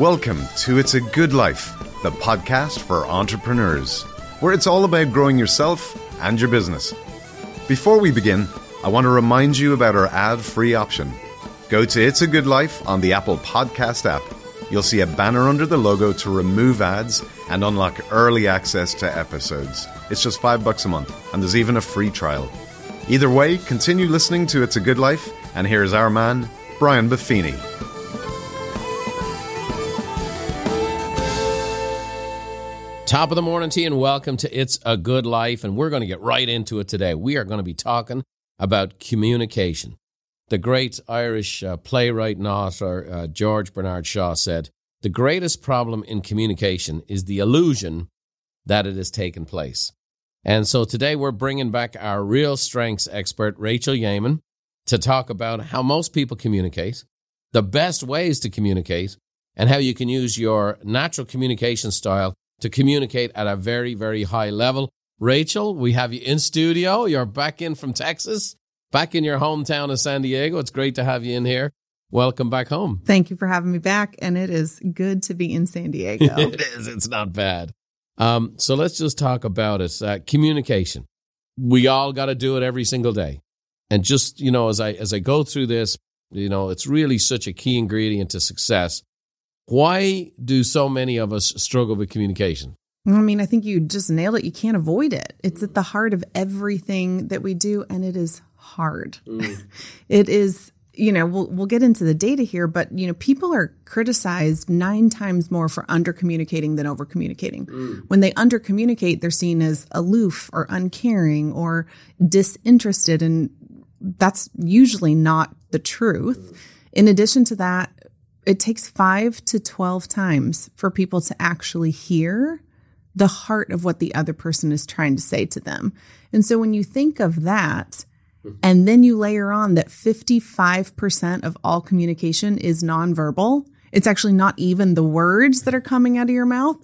Welcome to It's a Good Life, the podcast for entrepreneurs, where it's all about growing yourself and your business. Before we begin, I want to remind you about our ad free option. Go to It's a Good Life on the Apple Podcast app. You'll see a banner under the logo to remove ads and unlock early access to episodes. It's just five bucks a month, and there's even a free trial. Either way, continue listening to It's a Good Life, and here's our man, Brian Buffini. Top of the morning to you, and welcome to It's a Good Life. And we're going to get right into it today. We are going to be talking about communication. The great Irish uh, playwright and author uh, George Bernard Shaw said, The greatest problem in communication is the illusion that it has taken place. And so today we're bringing back our real strengths expert, Rachael Yeaman, to talk about how most people communicate, the best ways to communicate, and how you can use your natural communication style to communicate at a very, very high level. Rachael, we have you in studio. You're back in from Texas, back in your hometown of San Diego. It's great to have you in here. Welcome back home. Thank you for having me back. And it is good to be in San Diego. it is. It's not bad. Um, so let's just talk about it. Uh, communication. We all got to do it every single day. And just, you know, as I as I go through this, you know, it's really such a key ingredient to success. Why do so many of us struggle with communication? I mean, I think you just nailed it. You can't avoid it. It's at the heart of everything that we do, and it is hard. Mm. it is, you know, we'll we'll get into the data here, but you know, people are criticized nine times more for under communicating than over communicating. Mm. When they under communicate, they're seen as aloof or uncaring or disinterested, and that's usually not the truth. Mm. In addition to that, it takes five to 12 times for people to actually hear the heart of what the other person is trying to say to them. And so when you think of that, hmm. and then you layer on that 55% of all communication is nonverbal, it's actually not even the words that are coming out of your mouth.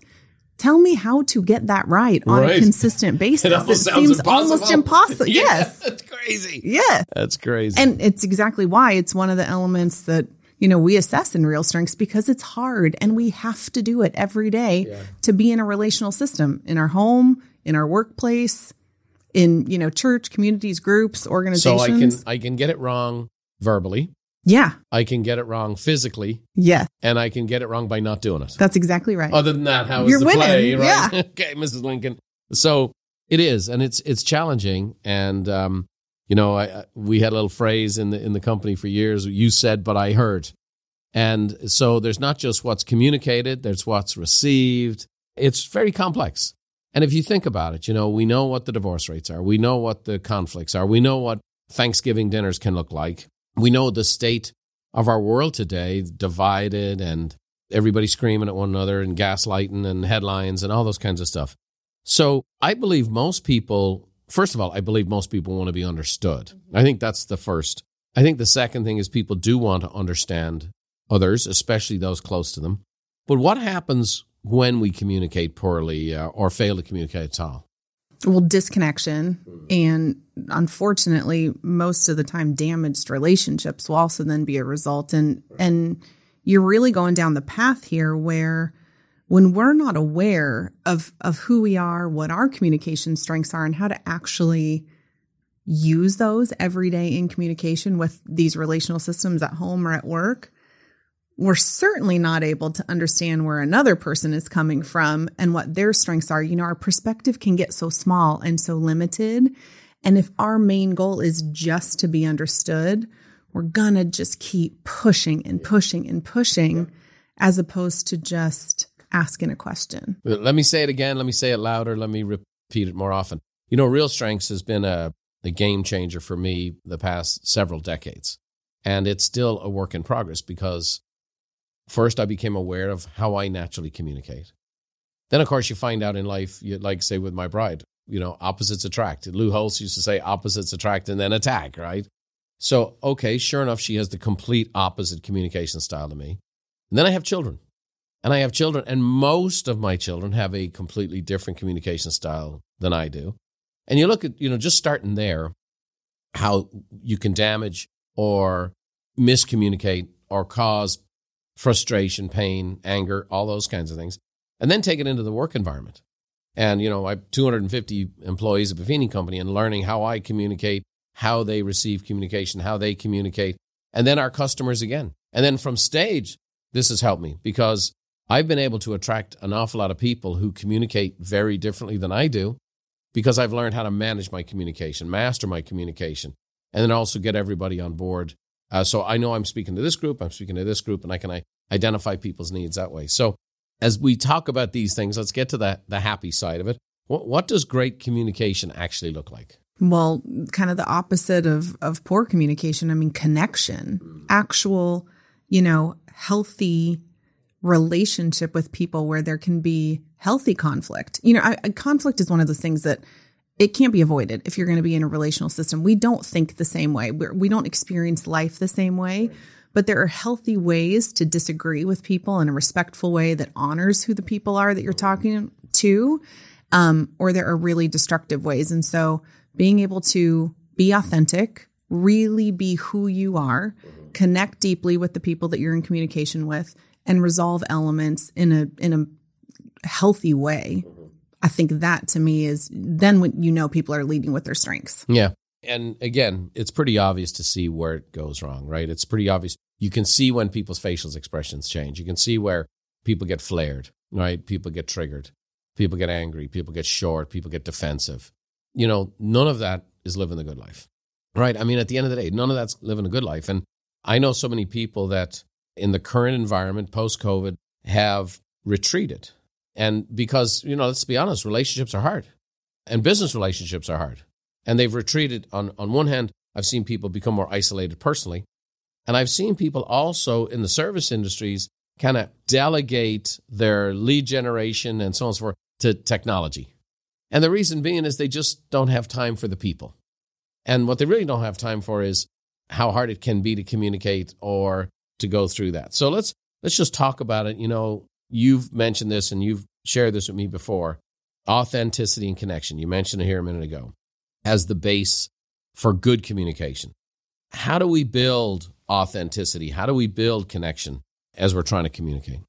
Tell me how to get that right on right. a consistent basis. It, it seems impossible. almost impossible. yeah, yes. That's crazy. Yeah. That's crazy. And it's exactly why it's one of the elements that you know, we assess in real strengths because it's hard and we have to do it every day yeah. to be in a relational system in our home, in our workplace, in, you know, church, communities, groups, organizations. So I can I can get it wrong verbally. Yeah. I can get it wrong physically. Yeah. And I can get it wrong by not doing it. That's exactly right. Other than that, how is You're the winning. play, right? Yeah. okay, Mrs. Lincoln. So it is, and it's it's challenging and um you know, I, we had a little phrase in the in the company for years. You said, but I heard, and so there's not just what's communicated. There's what's received. It's very complex. And if you think about it, you know, we know what the divorce rates are. We know what the conflicts are. We know what Thanksgiving dinners can look like. We know the state of our world today, divided and everybody screaming at one another and gaslighting and headlines and all those kinds of stuff. So I believe most people first of all, I believe most people want to be understood. I think that's the first. I think the second thing is people do want to understand others, especially those close to them. But what happens when we communicate poorly uh, or fail to communicate at all? Well, disconnection and unfortunately, most of the time, damaged relationships will also then be a result. And and you're really going down the path here where when we're not aware of of who we are, what our communication strengths are, and how to actually use those every day in communication with these relational systems at home or at work, we're certainly not able to understand where another person is coming from and what their strengths are. You know, our perspective can get so small and so limited. And if our main goal is just to be understood, we're gonna just keep pushing and pushing and pushing as opposed to just asking a question. Let me say it again. Let me say it louder. Let me repeat it more often. You know, Real Strengths has been a, a game changer for me the past several decades. And it's still a work in progress because first I became aware of how I naturally communicate. Then, of course, you find out in life, you, like, say, with my bride, you know, opposites attract. Lou Holtz used to say opposites attract and then attack, right? So, okay, sure enough, she has the complete opposite communication style to me. And then I have children and I have children, and most of my children have a completely different communication style than I do. And you look at, you know, just starting there, how you can damage or miscommunicate or cause frustration, pain, anger, all those kinds of things, and then take it into the work environment. And, you know, I have 250 employees at Buffini Company and learning how I communicate, how they receive communication, how they communicate, and then our customers again. And then from stage, this has helped me because I've been able to attract an awful lot of people who communicate very differently than I do because I've learned how to manage my communication, master my communication, and then also get everybody on board. Uh, so I know I'm speaking to this group, I'm speaking to this group, and I can identify people's needs that way. So as we talk about these things, let's get to the, the happy side of it. What, what does great communication actually look like? Well, kind of the opposite of, of poor communication. I mean, connection, actual, you know, healthy relationship with people where there can be healthy conflict. You know, I, conflict is one of those things that it can't be avoided if you're going to be in a relational system. We don't think the same way. We're, we do not experience life the same way. But there are healthy ways to disagree with people in a respectful way that honors who the people are that you're talking to. Um, or there are really destructive ways. And so being able to be authentic, really be who you are, connect deeply with the people that you're in communication with, and resolve elements in a in a healthy way. Mm-hmm. I think that to me is then when you know people are leading with their strengths. Yeah. And again, it's pretty obvious to see where it goes wrong, right? It's pretty obvious. You can see when people's facial expressions change. You can see where people get flared, right? People get triggered. People get angry. People get short. People get defensive. You know, none of that is living the good life, right? I mean, at the end of the day, none of that's living a good life. And I know so many people that in the current environment, post COVID, have retreated. And because, you know, let's be honest, relationships are hard and business relationships are hard. And they've retreated. On, on one hand, I've seen people become more isolated personally. And I've seen people also in the service industries kind of delegate their lead generation and so on and so forth to technology. And the reason being is they just don't have time for the people. And what they really don't have time for is how hard it can be to communicate or to go through that. So let's let's just talk about it. You know, you've mentioned this and you've shared this with me before. Authenticity and connection. You mentioned it here a minute ago as the base for good communication. How do we build authenticity? How do we build connection as we're trying to communicate?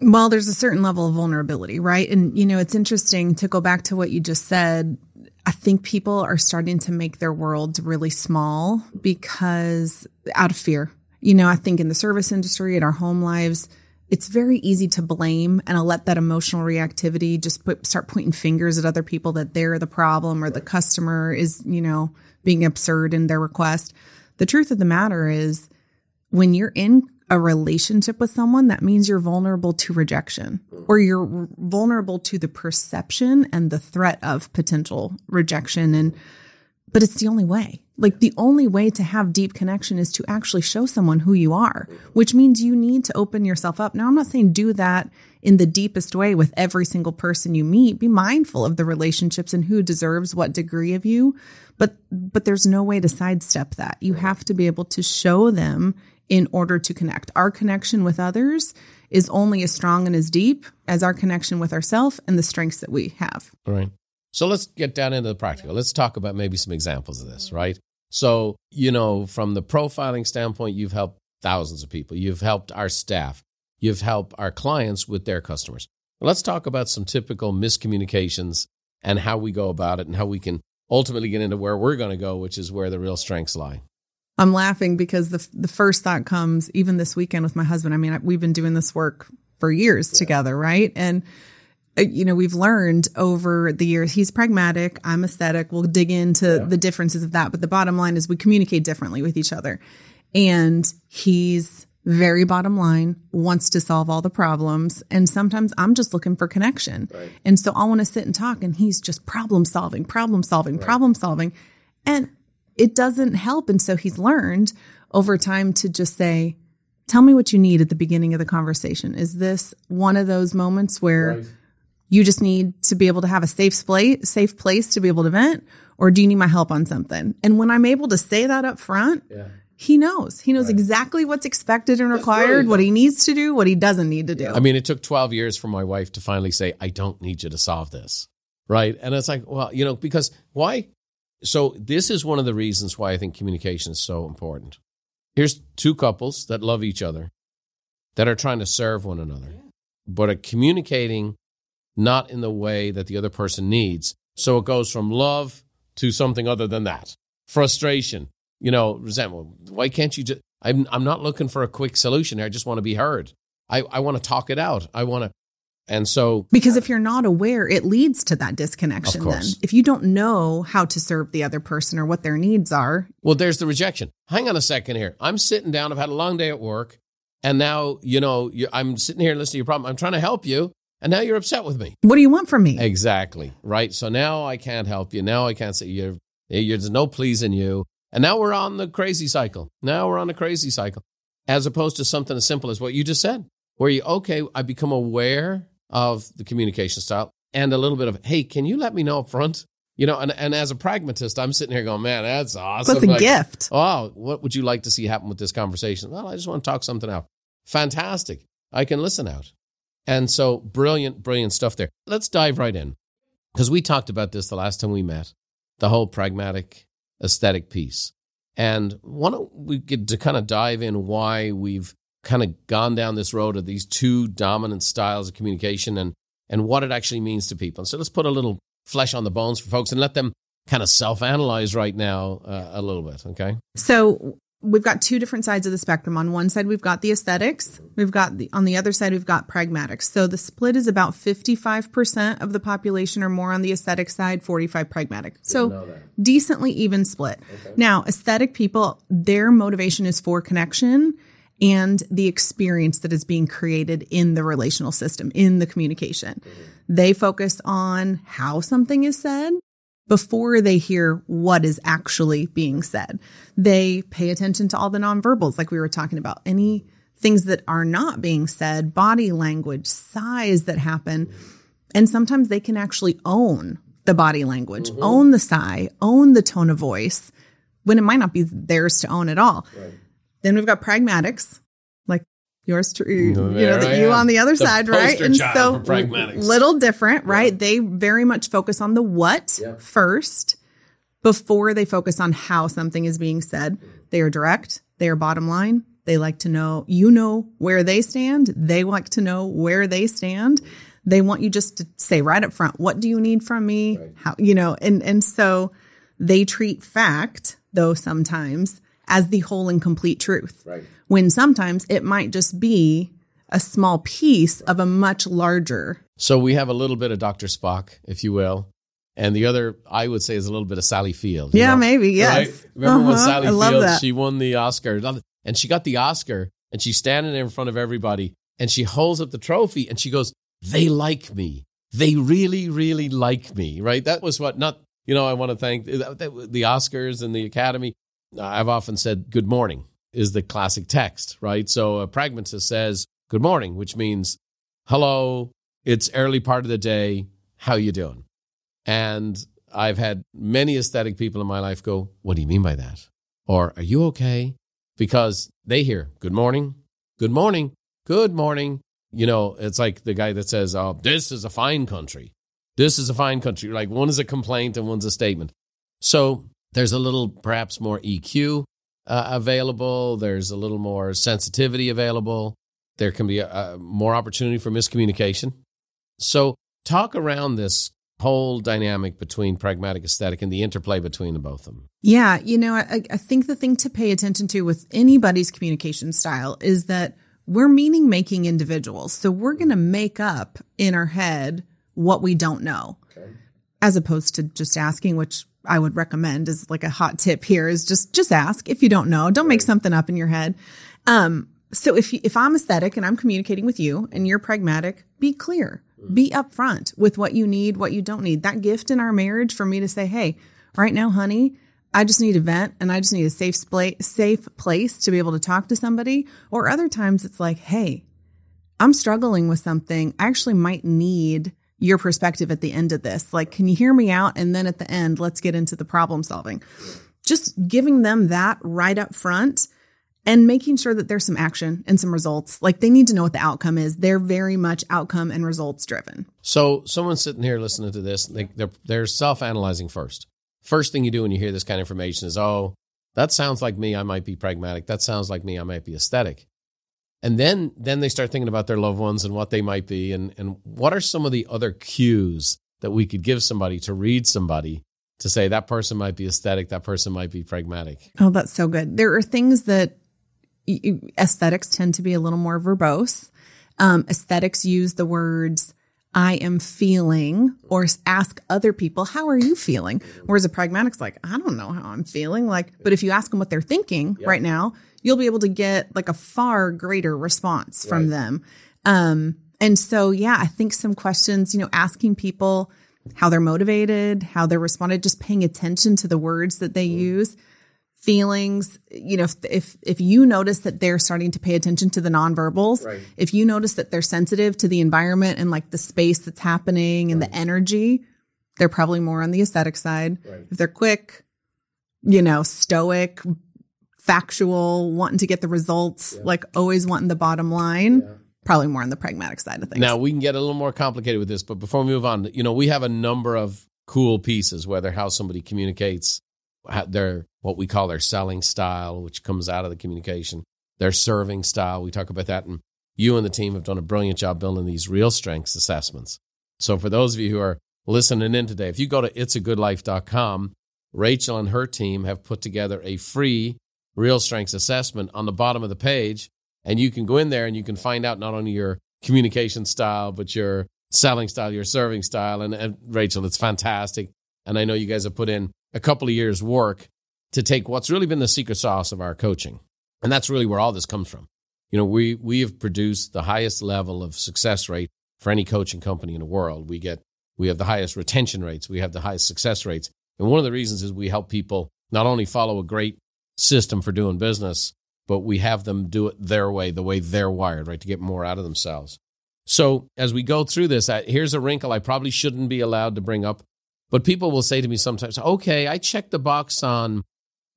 Well, there's a certain level of vulnerability, right? And, you know, it's interesting to go back to what you just said. I think people are starting to make their worlds really small because out of fear. You know, I think in the service industry, in our home lives, it's very easy to blame and I'll let that emotional reactivity just put, start pointing fingers at other people that they're the problem or the customer is, you know, being absurd in their request. The truth of the matter is when you're in a relationship with someone, that means you're vulnerable to rejection mm-hmm. or you're vulnerable to the perception and the threat of potential rejection. And, but it's the only way. Like the only way to have deep connection is to actually show someone who you are, which means you need to open yourself up. Now, I'm not saying do that in the deepest way with every single person you meet. Be mindful of the relationships and who deserves what degree of you. But, but there's no way to sidestep that. You have to be able to show them in order to connect. Our connection with others is only as strong and as deep as our connection with ourselves and the strengths that we have. Right. So let's get down into the practical. Let's talk about maybe some examples of this, mm-hmm. right? So, you know, from the profiling standpoint, you've helped thousands of people. You've helped our staff. You've helped our clients with their customers. Let's talk about some typical miscommunications and how we go about it and how we can ultimately get into where we're going to go, which is where the real strengths lie. I'm laughing because the the first thought comes even this weekend with my husband. I mean, we've been doing this work for years yeah. together, right? And Uh, you know, we've learned over the years he's pragmatic, I'm aesthetic. We'll dig into yeah. the differences of that, but the bottom line is we communicate differently with each other. And he's very bottom line, wants to solve all the problems. And sometimes I'm just looking for connection. Right. And so I want to sit and talk and he's just problem solving, problem solving, right. problem solving. And it doesn't help. And so he's learned over time to just say, tell me what you need at the beginning of the conversation. Is this one of those moments where right. You just need to be able to have a safe place, safe place to be able to vent? Or do you need my help on something? And when I'm able to say that up front, yeah. he knows. He knows right. exactly what's expected and required, what he needs to do, what he doesn't need to do. I mean, it took 12 years for my wife to finally say, I don't need you to solve this. Right. And it's like, well, you know, because why? So, this is one of the reasons why I think communication is so important. Here's two couples that love each other. that are trying to serve one another, but are communicating not in the way that the other person needs. So it goes from love to something other than that. Frustration, you know, resentment. Why can't you just? I'm I'm not looking for a quick solution here. I just want to be heard. I, I want to talk it out. I want to, and so Because if you're not aware, it leads to that disconnection then. If you don't know how to serve the other person or what their needs are, Well, there's the rejection. Hang on a second here. I'm sitting down. I've had a long day at work, and now you know I'm sitting here listening to your problem. I'm trying to help you, and now you're upset with me. what do you want from me? Exactly right. So now I can't help you. Now I can't say you're, you're there's no pleasing you, and now we're on the crazy cycle. Now we're on the crazy cycle, as opposed to something as simple as what you just said, where you okay, I become aware of the communication style and a little bit of hey, can you let me know up front? You know, and, and as a pragmatist, I'm sitting here going, man, that's awesome. That's a Like, gift? Oh, what would you like to see happen with this conversation? Well, I just want to talk something out. Fantastic. I can listen out. And so brilliant, brilliant stuff there. Let's dive right in because we talked about this the last time we met the whole pragmatic aesthetic piece. And why don't we get to kind of dive in why we've kind of gone down this road of these two dominant styles of communication and, and what it actually means to people. So let's put a little flesh on the bones for folks and let them kind of self analyze right now uh, a little bit. Okay. So we've got two different sides of the spectrum. On one side, we've got the aesthetics. We've got the, on the other side, we've got pragmatics. So the split is about 55% of the population are more on the aesthetic side, 45 pragmatic. So decently even split. Now, aesthetic people, their motivation is for connection and the experience that is being created in the relational system, in the communication. They focus on how something is said before they hear what is actually being said. They pay attention to all the nonverbals, like we were talking about, any things that are not being said, body language, size that happen. And sometimes they can actually own the body language, mm-hmm. own the sigh, own the tone of voice when it might not be theirs to own at all. Then we've got pragmatics, like yours, tr- you know, There that you on the other The side, right? And so, little different, right? They very much focus on the what first before they focus on how something is being said. They are direct, they are bottom line. They like to know, you know where they stand. They like to know where they stand. They want you just to say right up front, what do you need from me? How, you know, and, and so they treat fact, though sometimes, as the whole and complete truth. Right. When sometimes it might just be a small piece of a much larger. So we have a little bit of Dr. Spock, if you will. And the other, I would say, is a little bit of Sally Field. Yeah, know? maybe, yes. Right? Remember when Uh-huh. Sally I Field, she won the Oscar. And she got the Oscar and she's standing there in front of everybody and she holds up the trophy and she goes, They like me. They really, really like me. Right? That was what, not, you know, I want to thank the the Oscars and the Academy. I've often said, Good morning is the classic text, right? So a pragmatist says, Good morning, which means, Hello, it's early part of the day. How you doing? And I've had many aesthetic people in my life go, What do you mean by that? Or are you okay? Because they hear, Good morning, good morning, good morning. You know, it's like the guy that says, Oh, this is a fine country. This is a fine country. Like one is a complaint and one's a statement. So there's a little, perhaps more EQ uh, available. There's a little more sensitivity available. There can be a, a more opportunity for miscommunication. So talk around this whole dynamic between pragmatic aesthetic and the interplay between the both of them. Yeah, you know, I, I think the thing to pay attention to with anybody's communication style is that we're meaning making individuals. So we're going to make up in our head what we don't know, as opposed to just asking, which I would recommend is like a hot tip here is just just ask if you don't know. Don't make something up in your head. Um, so if you, if I'm aesthetic and I'm communicating with you and you're pragmatic, be clear, be upfront with what you need, what you don't need. That gift in our marriage for me to say, hey, right now, honey, I just need a vent and I just need a safe safe place to be able to talk to somebody. Or other times it's like, hey, I'm struggling with something. I actually might need your perspective at the end of this. Like, can you hear me out? And then at the end, let's get into the problem solving. Just giving them that right up front and making sure that there's some action and some results. Like they need to know what the outcome is. They're very much outcome and results driven. So someone's sitting here listening to this, they, they're, they're self-analyzing first. First thing you do when you hear this kind of information is, oh, that sounds like me. I might be pragmatic. That sounds like me. I might be aesthetic. And then then they start thinking about their loved ones and what they might be and and what are some of the other cues that we could give somebody to read somebody to say that person might be aesthetic that person might be pragmatic oh that's so good there are things that aesthetics tend to be a little more verbose um, aesthetics use the words I am feeling or ask other people, how are you feeling? Whereas a pragmatic's like, I don't know how I'm feeling. Like, but if you ask them what they're thinking yeah. right now, you'll be able to get like a far greater response from right. them. Um, and so, yeah, I think some questions, you know, asking people how they're motivated, how they're responded, just paying attention to the words that they mm. use feelings you know if, if if you notice that they're starting to pay attention to the nonverbals right. if you notice that they're sensitive to the environment and like the space that's happening and right. the energy they're probably more on the aesthetic side right. if they're quick you know stoic factual wanting to get the results yeah. like always wanting the bottom line yeah. probably more on the pragmatic side of things now we can get a little more complicated with this but before we move on you know we have a number of cool pieces whether how somebody communicates their what we call their selling style, which comes out of the communication, their serving style. We talk about that, and you and the team have done a brilliant job building these real strengths assessments. So for those of you who are listening in today, if you go to it'sagoodlife.com, Rachael and her team have put together a free real strengths assessment on the bottom of the page, and you can go in there and you can find out not only your communication style, but your selling style, your serving style. And, and Rachael, it's fantastic. And I know you guys have put in a couple of years' work to take what's really been the secret sauce of our coaching. And that's really where all this comes from. You know, we, we have produced the highest level of success rate for any coaching company in the world. We get, we have the highest retention rates. We have the highest success rates. And one of the reasons is we help people not only follow a great system for doing business, but we have them do it their way, the way they're wired, right, to get more out of themselves. So as we go through this, here's a wrinkle I probably shouldn't be allowed to bring up but people will say to me sometimes, okay, I check the box on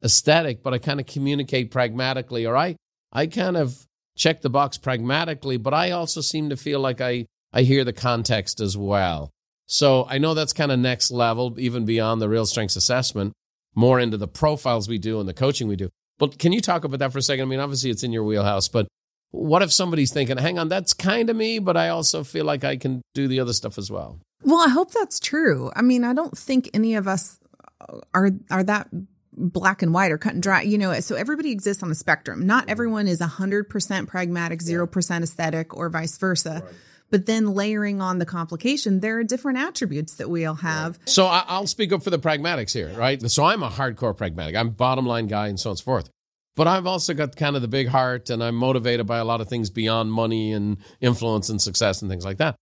aesthetic, but I kind of communicate pragmatically, or I, I kind of check the box pragmatically, but I also seem to feel like I, I hear the context as well. So I know that's kind of next level, even beyond the real strengths assessment, more into the profiles we do and the coaching we do. But can you talk about that for a second? I mean, obviously it's in your wheelhouse, but what if somebody's thinking, hang on, that's kind of me, but I also feel like I can do the other stuff as well? Well, I hope that's true. I mean, I don't think any of us are are that black and white or cut and dry. You know, so everybody exists on a spectrum. Not everyone is 100% pragmatic, 0% aesthetic or vice versa. Right. But then layering on the complication, there are different attributes that we all have. So I'll speak up for the pragmatics here, right? So I'm a hardcore pragmatic. I'm bottom line guy and so on and so forth. But I've also got kind of the big heart and I'm motivated by a lot of things beyond money and influence and success and things like that.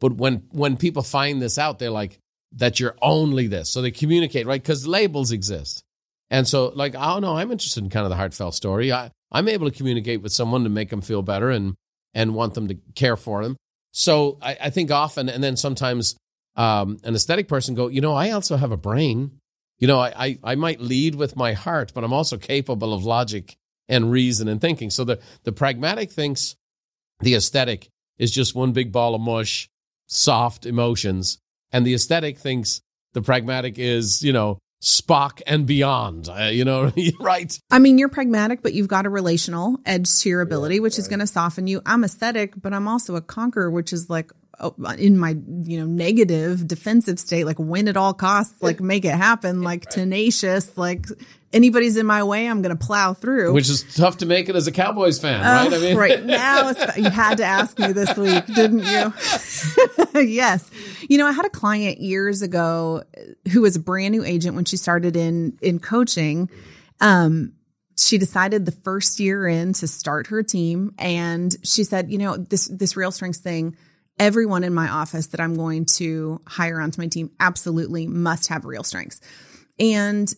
But when when people find this out, they're like that you're only this. So they communicate, right? Because labels exist. And so like, oh no, I'm interested in kind of the heartfelt story. I, I'm able to communicate with someone to make them feel better and and want them to care for them. So I, I think often, and then sometimes um, an aesthetic person go, you know, I also have a brain. You know, I, I, I might lead with my heart, but I'm also capable of logic and reason and thinking. So the, the pragmatic thinks the aesthetic is just one big ball of mush soft emotions. And the aesthetic thinks the pragmatic is, you know, Spock and beyond, uh, you know, right? I mean, you're pragmatic, but you've got a relational edge to your ability, yeah, which right. is going to soften you. I'm aesthetic, but I'm also a conqueror, which is like in my, you know, negative defensive state, like win at all costs, like make it happen, like right. tenacious, like anybody's in my way, I'm going to plow through. Which is tough to make it as a Cowboys fan, uh, right? I mean, right now you had to ask me this week, didn't you? yes. You know, I had a client years ago who was a brand new agent when she started in in coaching. Um, she decided the first year in to start her team, and she said, "You know, this this real strengths thing." Everyone in my office that I'm going to hire onto my team absolutely must have real strengths. And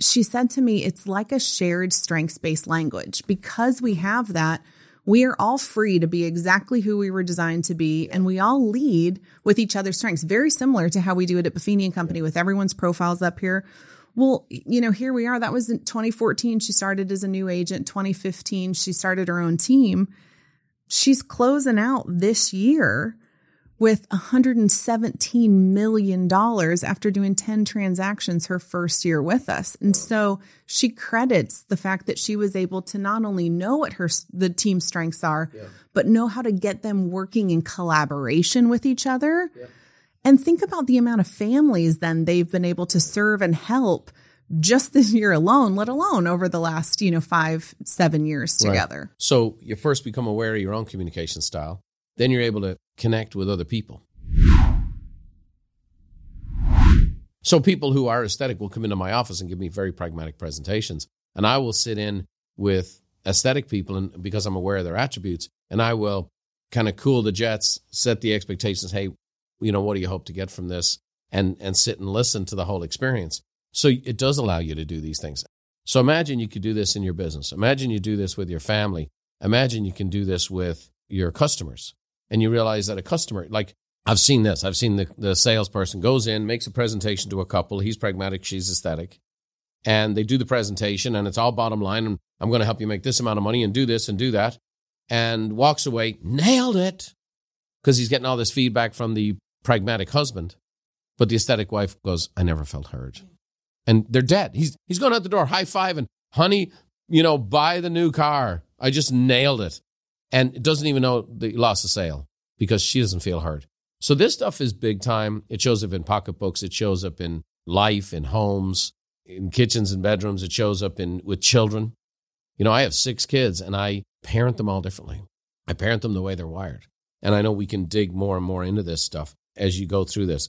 she said to me, it's like a shared strengths based language. Because we have that, we are all free to be exactly who we were designed to be, and we all lead with each other's strengths, very similar to how we do it at Buffini and Company with everyone's profiles up here. Well, you know, here we are. That was in 2014. She started as a new agent. 2015, she started her own team. She's closing out this year with $117 million after doing 10 transactions her first year with us. And so she credits the fact that she was able to not only know what her the team strengths are, yeah. but know how to get them working in collaboration with each other. Yeah. And think about the amount of families then they've been able to serve and help just this year alone, let alone over the last, you know, five, seven years together. Right. So you first become aware of your own communication style. Then you're able to connect with other people. So people who are aesthetic will come into my office and give me very pragmatic presentations. And I will sit in with aesthetic people and because I'm aware of their attributes and I will kind of cool the jets, set the expectations, hey, you know, what do you hope to get from this? And and sit and listen to the whole experience. So it does allow you to do these things. So imagine you could do this in your business. Imagine you do this with your family. Imagine you can do this with your customers and you realize that a customer, like I've seen this, I've seen the, the salesperson goes in, makes a presentation to a couple. He's pragmatic, she's aesthetic. And they do the presentation and it's all bottom line. And I'm going to help you make this amount of money and do this and do that. And walks away, nailed it. Because he's getting all this feedback from the pragmatic husband. But the aesthetic wife goes, I never felt heard. And they're dead. He's, he's going out the door, high five, and honey, you know, buy the new car. I just nailed it and doesn't even know that you lost the sale because she doesn't feel heard. So this stuff is big time. It shows up in pocketbooks. It shows up in life, in homes, in kitchens and bedrooms. It shows up in with children. You know, I have six kids and I parent them all differently. I parent them the way they're wired. And I know we can dig more and more into this stuff as you go through this.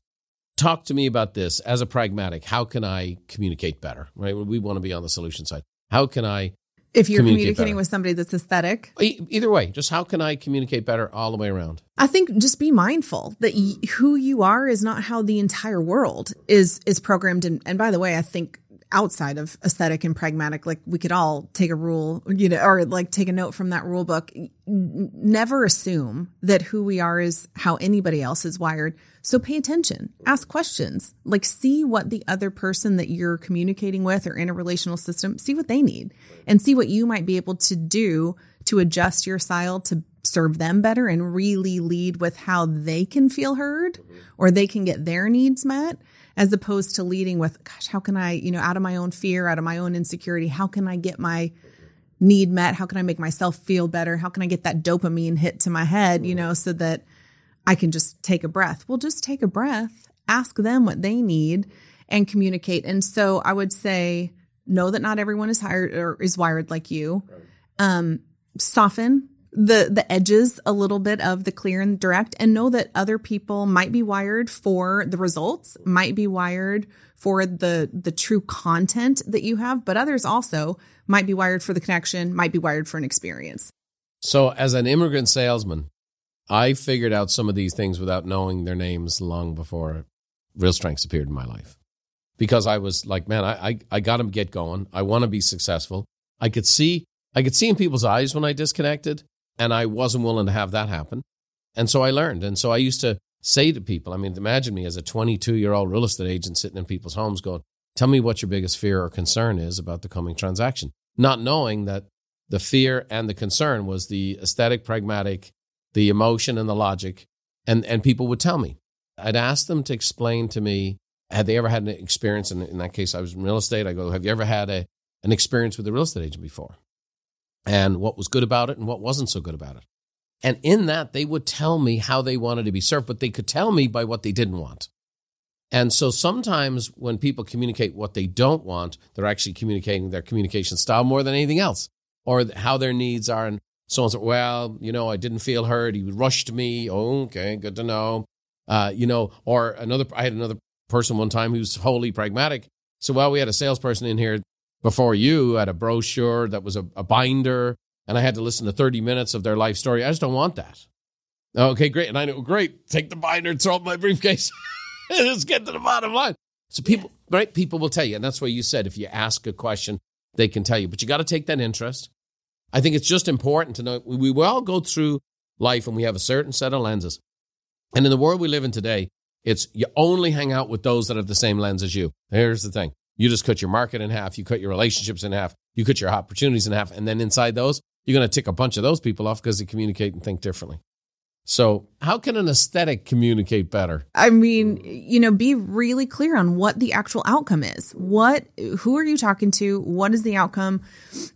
Talk to me about this as a pragmatic. How can I communicate better? Right? We want to be on the solution side. How can I if you're communicating with somebody that's aesthetic. Either way, just how can I communicate better all the way around? I think just be mindful that y- who you are is not how the entire world is is programmed. And, and by the way, I think outside of aesthetic and pragmatic, like we could all take a rule, you know, or like take a note from that rule book. Never assume that who we are is how anybody else is wired. So pay attention, ask questions, like see what the other person that you're communicating with or in a relational system, see what they need and see what you might be able to do to adjust your style to serve them better and really lead with how they can feel heard or they can get their needs met as opposed to leading with, gosh, how can I, you know, out of my own fear, out of my own insecurity, how can I get my need met? How can I make myself feel better? How can I get that dopamine hit to my head, you know, so that I can just take a breath? Well, just take a breath, ask them what they need and communicate. And so I would say, know that not everyone is hired or is wired like you. Um, soften the the edges a little bit of the clear and direct and know that other people might be wired for the results might be wired for the the true content that you have but others also might be wired for the connection might be wired for an experience. So as an immigrant salesman i figured out some of these things without knowing their names long before real strengths appeared in my life. Because i was like man i i, I got to get going. I want to be successful. I could see I could see in people's eyes when I disconnected and I wasn't willing to have that happen. And so I learned. And so I used to say to people, I mean, imagine me as a 22 year old real estate agent sitting in people's homes going, tell me what your biggest fear or concern is about the coming transaction. Not knowing that the fear and the concern was the aesthetic, pragmatic, the emotion and the logic. And, and people would tell me. I'd ask them to explain to me, had they ever had an experience? And in that case, I was in real estate. I go, have you ever had a, an experience with a real estate agent before? And what was good about it and what wasn't so good about it. And in that, they would tell me how they wanted to be served, but they could tell me by what they didn't want. And so sometimes when people communicate what they don't want, they're actually communicating their communication style more than anything else, or how their needs are. And so on. Well, you know, I didn't feel heard. He rushed me. Oh, okay, good to know. Uh, you know, or another. I had another person one time who's wholly pragmatic. So, well, we had a salesperson in here before you had a brochure that was a, a binder, and I had to listen to 30 minutes of their life story. I just don't want that. Okay, great. And I know, great. Take the binder and throw it in my briefcase. Let's get to the bottom line. So people, right? People will tell you, and that's why you said if you ask a question, they can tell you. But you got to take that interest. I think it's just important to know we, we all go through life and we have a certain set of lenses. And in the world we live in today, it's you only hang out with those that have the same lens as you. Here's the thing. You just cut your market in half. You cut your relationships in half. You cut your opportunities in half. And then inside those, you're going to tick a bunch of those people off because they communicate and think differently. So, how can an aesthetic communicate better? I mean, you know, be really clear on what the actual outcome is. What, who are you talking to? What is the outcome?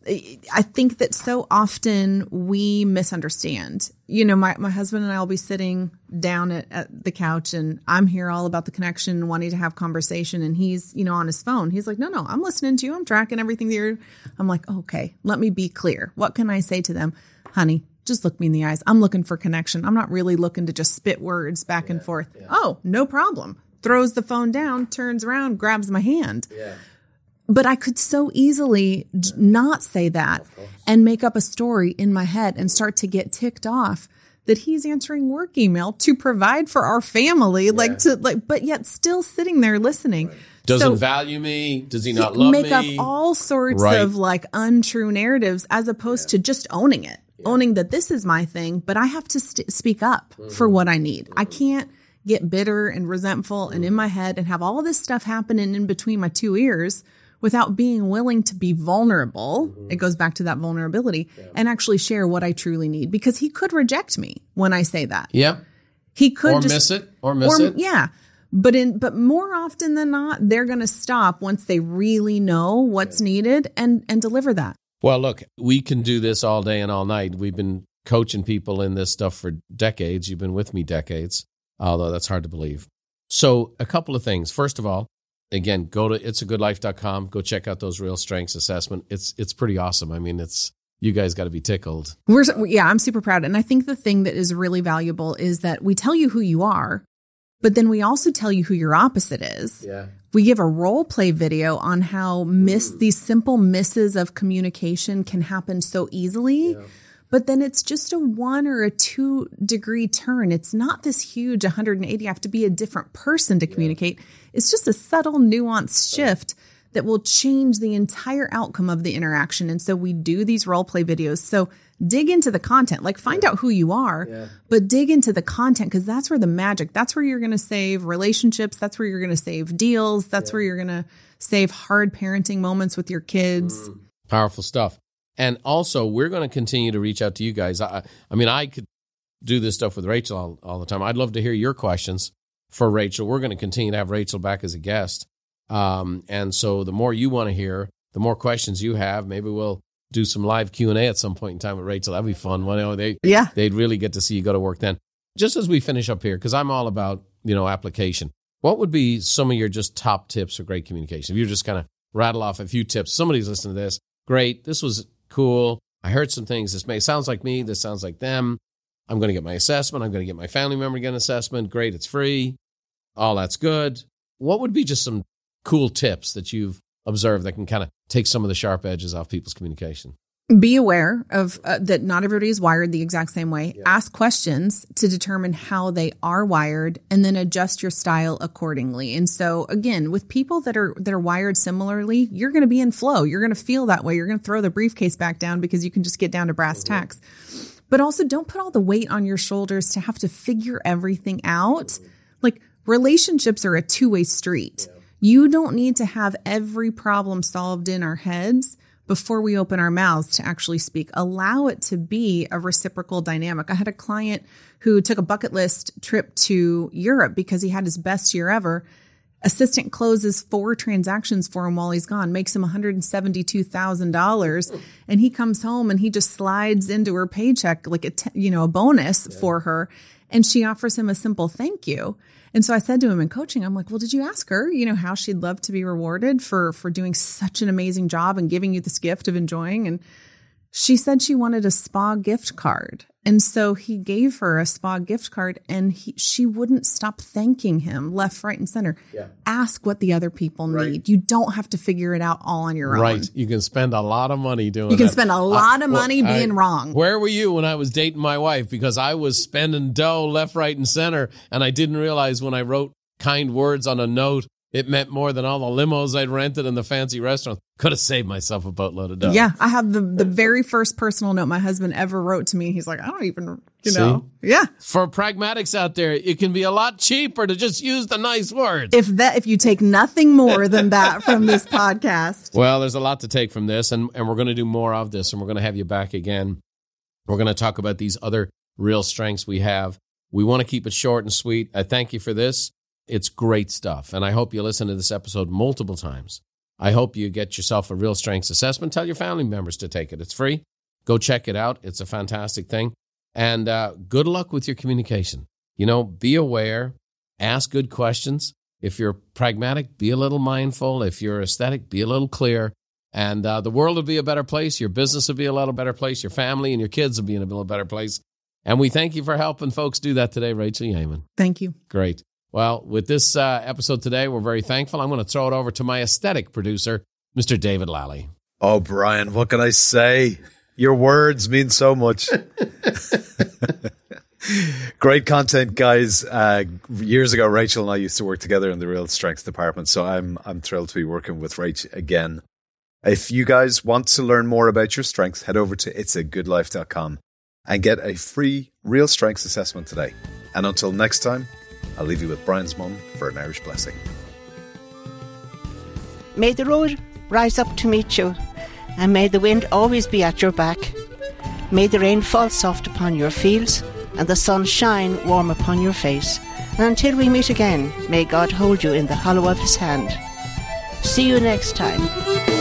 I think that so often we misunderstand. You know, my, my husband and I will be sitting down at, at the couch and I'm here all about the connection, wanting to have conversation. And he's, you know, on his phone. He's like, no, no, I'm listening to you. I'm tracking everything there. I'm like, okay, let me be clear. What can I say to them? Honey, just look me in the eyes. I'm looking for connection. I'm not really looking to just spit words back yeah, and forth. Yeah. Oh, no problem. Throws the phone down, turns around, grabs my hand. Yeah. But I could so easily not say that and make up a story in my head and start to get ticked off that he's answering work email to provide for our family, like to like, but yet still sitting there listening. Right. Doesn't so, value me. Does he not love make me? Make up all sorts right. of like untrue narratives as opposed to just owning it owning that this is my thing, but I have to st- speak up mm-hmm. for what I need. I can't get bitter and resentful and in my head and have all this stuff happening in between my two ears without being willing to be vulnerable. Mm-hmm. It goes back to that vulnerability yeah. and actually share what I truly need because he could reject me when I say that. Yeah. He could or just, miss it or miss or, it. Yeah. But in but more often than not, they're going to stop once they really know what's yeah. needed and and deliver that. Well, look, we can do this all day and all night. We've been coaching people in this stuff for decades. You've been with me decades, although that's hard to believe. So, a couple of things. First of all, again, go to it'sagoodlife.com. Go check out those real strengths assessment. It's it's pretty awesome. I mean, it's you guys got to be tickled. We're yeah, I'm super proud. And I think the thing that is really valuable is that we tell you who you are, but then we also tell you who your opposite is. Yeah. We give a role play video on how miss these simple misses of communication can happen so easily. Yeah. But then it's just a one or a two degree turn. It's not this huge 180. I have to be a different person to communicate. Yeah. It's just a subtle, nuanced shift that will change the entire outcome of the interaction. And so we do these role play videos. So dig into the content, like find yeah. out who you are, yeah. but dig into the content because that's where the magic, that's where you're going to save relationships. That's where you're going to save deals. That's yeah. where you're going to save hard parenting moments with your kids. Mm, powerful stuff. And also, we're going to continue to reach out to you guys. I, I mean, I could do this stuff with Rachael all, all the time. I'd love to hear your questions for Rachael. We're going to continue to have Rachael back as a guest. Um, and so the more you want to hear, the more questions you have, maybe we'll do some live Q and A at some point in time with Rachael. That'd be fun. Well, you know, they yeah, they'd really get to see you go to work then. Just as we finish up here, because I'm all about you know application. What would be some of your just top tips for great communication? If you just kind of rattle off a few tips, somebody's listening to this. Great, this was cool. I heard some things. This may sounds like me. This sounds like them. I'm going to get my assessment. I'm going to get my family member get an assessment. Great, it's free. All that's good. What would be just some cool tips that you've observed that can kind of take some of the sharp edges off people's communication? Be aware of uh, that not everybody is wired the exact same way. Yeah. Ask questions to determine how they are wired and then adjust your style accordingly. And so again, with people that are that are wired similarly, you're going to be in flow. You're going to feel that way. You're going to throw the briefcase back down because you can just get down to brass mm-hmm. tacks. But also don't put all the weight on your shoulders to have to figure everything out. Mm-hmm. Like relationships are a two-way street. Yeah you don't need to have every problem solved in our heads before we open our mouths to actually speak. Allow it to be a reciprocal dynamic. I had a client who took a bucket list trip to Europe because he had his best year ever. Assistant closes four transactions for him while he's gone, makes him $172,000. And he comes home and he just slides into her paycheck like a, t- you know, a bonus yeah. for her. And she offers him a simple thank you. And so I said to him in coaching, I'm like, well, did you ask her, you know, how she'd love to be rewarded for, for doing such an amazing job and giving you this gift of enjoying? And she said she wanted a spa gift card. And so he gave her a spa gift card and he, she wouldn't stop thanking him left, right, and center. Yeah. Ask what the other people right. need. You don't have to figure it out all on your right. own. Right. You can spend a lot of money doing You can that. spend a lot of money well, being I, wrong. Where were you when I was dating my wife? Because I was spending dough left, right, and center. And I didn't realize when I wrote kind words on a note it meant more than all the limos I'd rented and the fancy restaurants. Could have saved myself a boatload of dough. Yeah, I have the the very first personal note my husband ever wrote to me. He's like, I don't even, you See? know, yeah. For pragmatics out there, it can be a lot cheaper to just use the nice words. If that, if you take nothing more than that from this podcast, well, there's a lot to take from this, and and we're going to do more of this, and we're going to have you back again. We're going to talk about these other real strengths we have We want to keep it short and sweet. I thank you for this. It's great stuff. And I hope you listen to this episode multiple times. I hope you get yourself a real strengths assessment. Tell your family members to take it. It's free. Go check it out. It's a fantastic thing. And uh, good luck with your communication. You know, be aware, ask good questions. If you're pragmatic, be a little mindful. If you're aesthetic, be a little clear. And uh, the world will be a better place. Your business will be a little better place. Your family and your kids will be in a little better place. And we thank you for helping folks do that today, Rachael Yeaman. Thank you. Great. Well, with this uh, episode today, we're very thankful. I'm going to throw it over to my aesthetic producer, Mr. David Lally. Oh, Brian, what can I say? Your words mean so much. Great content, guys. Uh, years ago, Rachael and I used to work together in the REALStrengths department, so I'm I'm thrilled to be working with Rach again. If you guys want to learn more about your strengths, head over to itsagoodlife.com and get a free REALStrengths assessment today. And until next time, I'll leave you with Brian's mum for an Irish blessing. May the road rise up to meet you, and may the wind always be at your back. May the rain fall soft upon your fields, and the sun shine warm upon your face. And until we meet again, may God hold you in the hollow of his hand. See you next time.